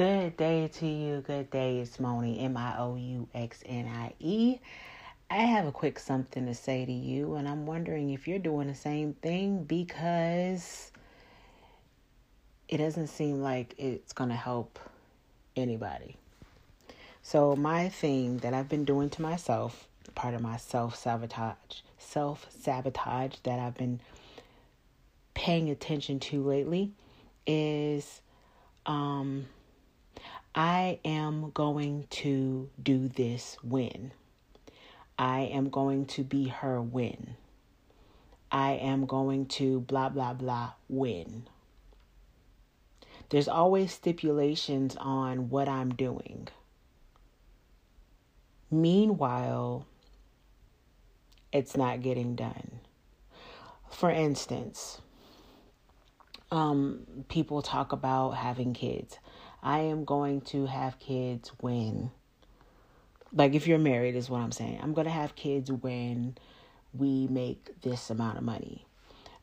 Good day to you. Good day. It's Miouxnie, M I O U X N I E. I have a quick something to say to you, and I'm wondering if you're doing the same thing because it doesn't seem like it's going to help anybody. So, my thing that I've been doing to myself, part of my self sabotage, self sabotage that I've been paying attention to lately is um, I am going to do this when. I am going to be her when. I am going to blah, blah, blah when. There's always stipulations on what I'm doing. Meanwhile, it's not getting done. For instance, um, people talk about having kids. I am going to have kids when, like, if you're married, is what I'm saying. I'm going to have kids when we make this amount of money.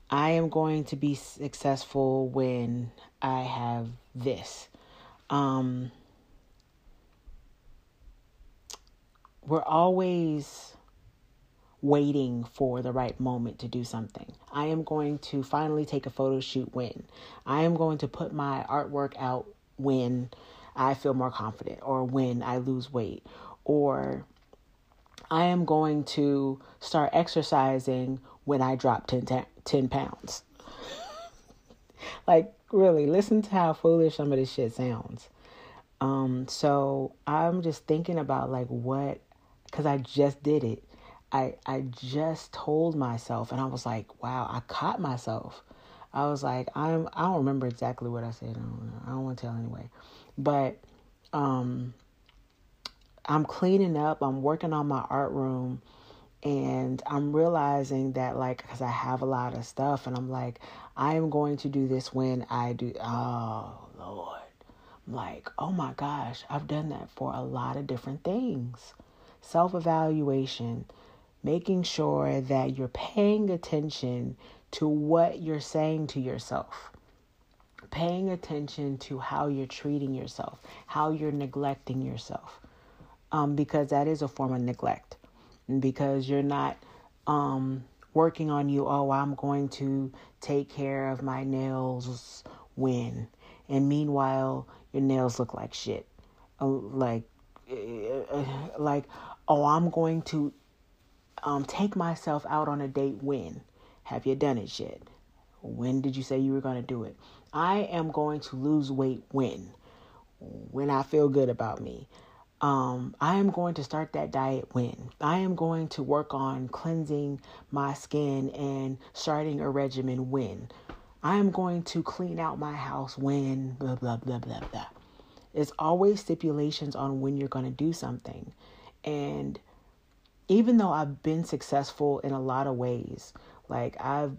I am going to be successful when I have this. Um, we're always waiting for the right moment to do something. I am going to finally take a photo shoot when. I am going to put my artwork out when I feel more confident or when I lose weight or I am going to start exercising when I drop 10, 10 pounds. like, really, listen to how foolish some of this shit sounds. Um, so I'm just thinking about like what, because I just did it. I I just told myself, and I was like, wow, I caught myself. I was like, I'm I don't remember exactly what I said. I don't, don't want to tell anyway, but um, I'm cleaning up. I'm working on my art room, and I'm realizing that like because I have a lot of stuff, and I'm like, I am going to do this when I do. Oh Lord, I'm like, oh my gosh, I've done that for a lot of different things. Self evaluation making sure that you're paying attention to what you're saying to yourself, paying attention to how you're treating yourself, how you're neglecting yourself, um, because that is a form of neglect, because you're not um, working on you. Oh, I'm going to take care of my nails when, and meanwhile your nails look like shit, oh, like, uh, like, oh, I'm going to um, take myself out on a date when? Have you done it yet? When did you say you were going to do it? I am going to lose weight when? When I feel good about me. Um, I am going to start that diet when? I am going to work on cleansing my skin and starting a regimen when? I am going to clean out my house when? Blah, blah, blah, blah, blah. It's always stipulations on when you're going to do something. And even though I've been successful in a lot of ways, like I've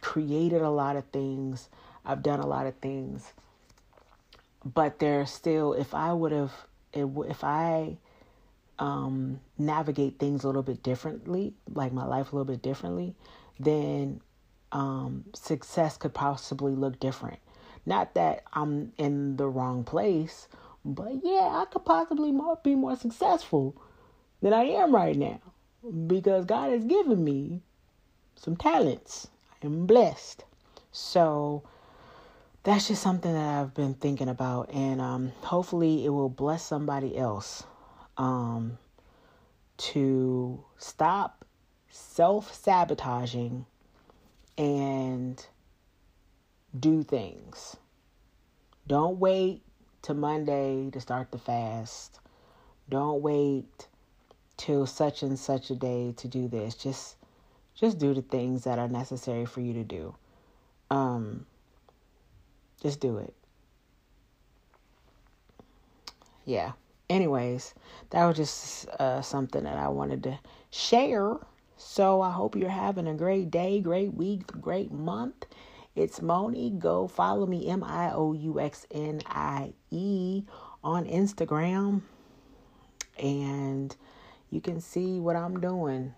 created a lot of things, I've done a lot of things, but there's still, if I would have, if I um, navigate things a little bit differently, like my life a little bit differently, then um, success could possibly look different. Not that I'm in the wrong place, but yeah, I could possibly more, be more successful than I am right now because God has given me some talents. I am blessed. So that's just something that I've been thinking about, and um, hopefully it will bless somebody else um, to stop self sabotaging and do things. Don't wait to Monday to start the fast. Don't wait till such and such a day to do this. Just just do the things that are necessary for you to do. Um just do it. Yeah. Anyways, that was just uh, something that I wanted to share. So I hope you're having a great day, great week, great month. It's Miouxnie. Go follow me, M I O U X N I E, on Instagram. And you can see what I'm doing,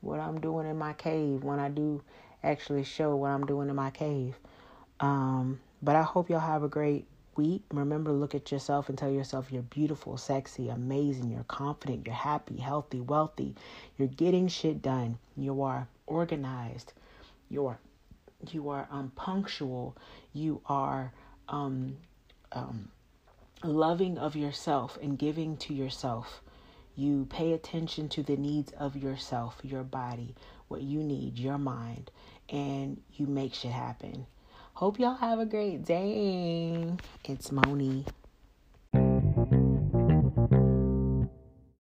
what I'm doing in my cave when I do actually show what I'm doing in my cave. Um, but I hope y'all have a great week, remember to look at yourself and tell yourself you're beautiful, sexy, amazing, you're confident, you're happy, healthy, wealthy. You're getting shit done. You are organized. You're you are um, punctual. You are um, um, loving of yourself and giving to yourself. You pay attention to the needs of yourself, your body, what you need, your mind, and you make shit happen. Hope y'all have a great day. It's Miouxnie.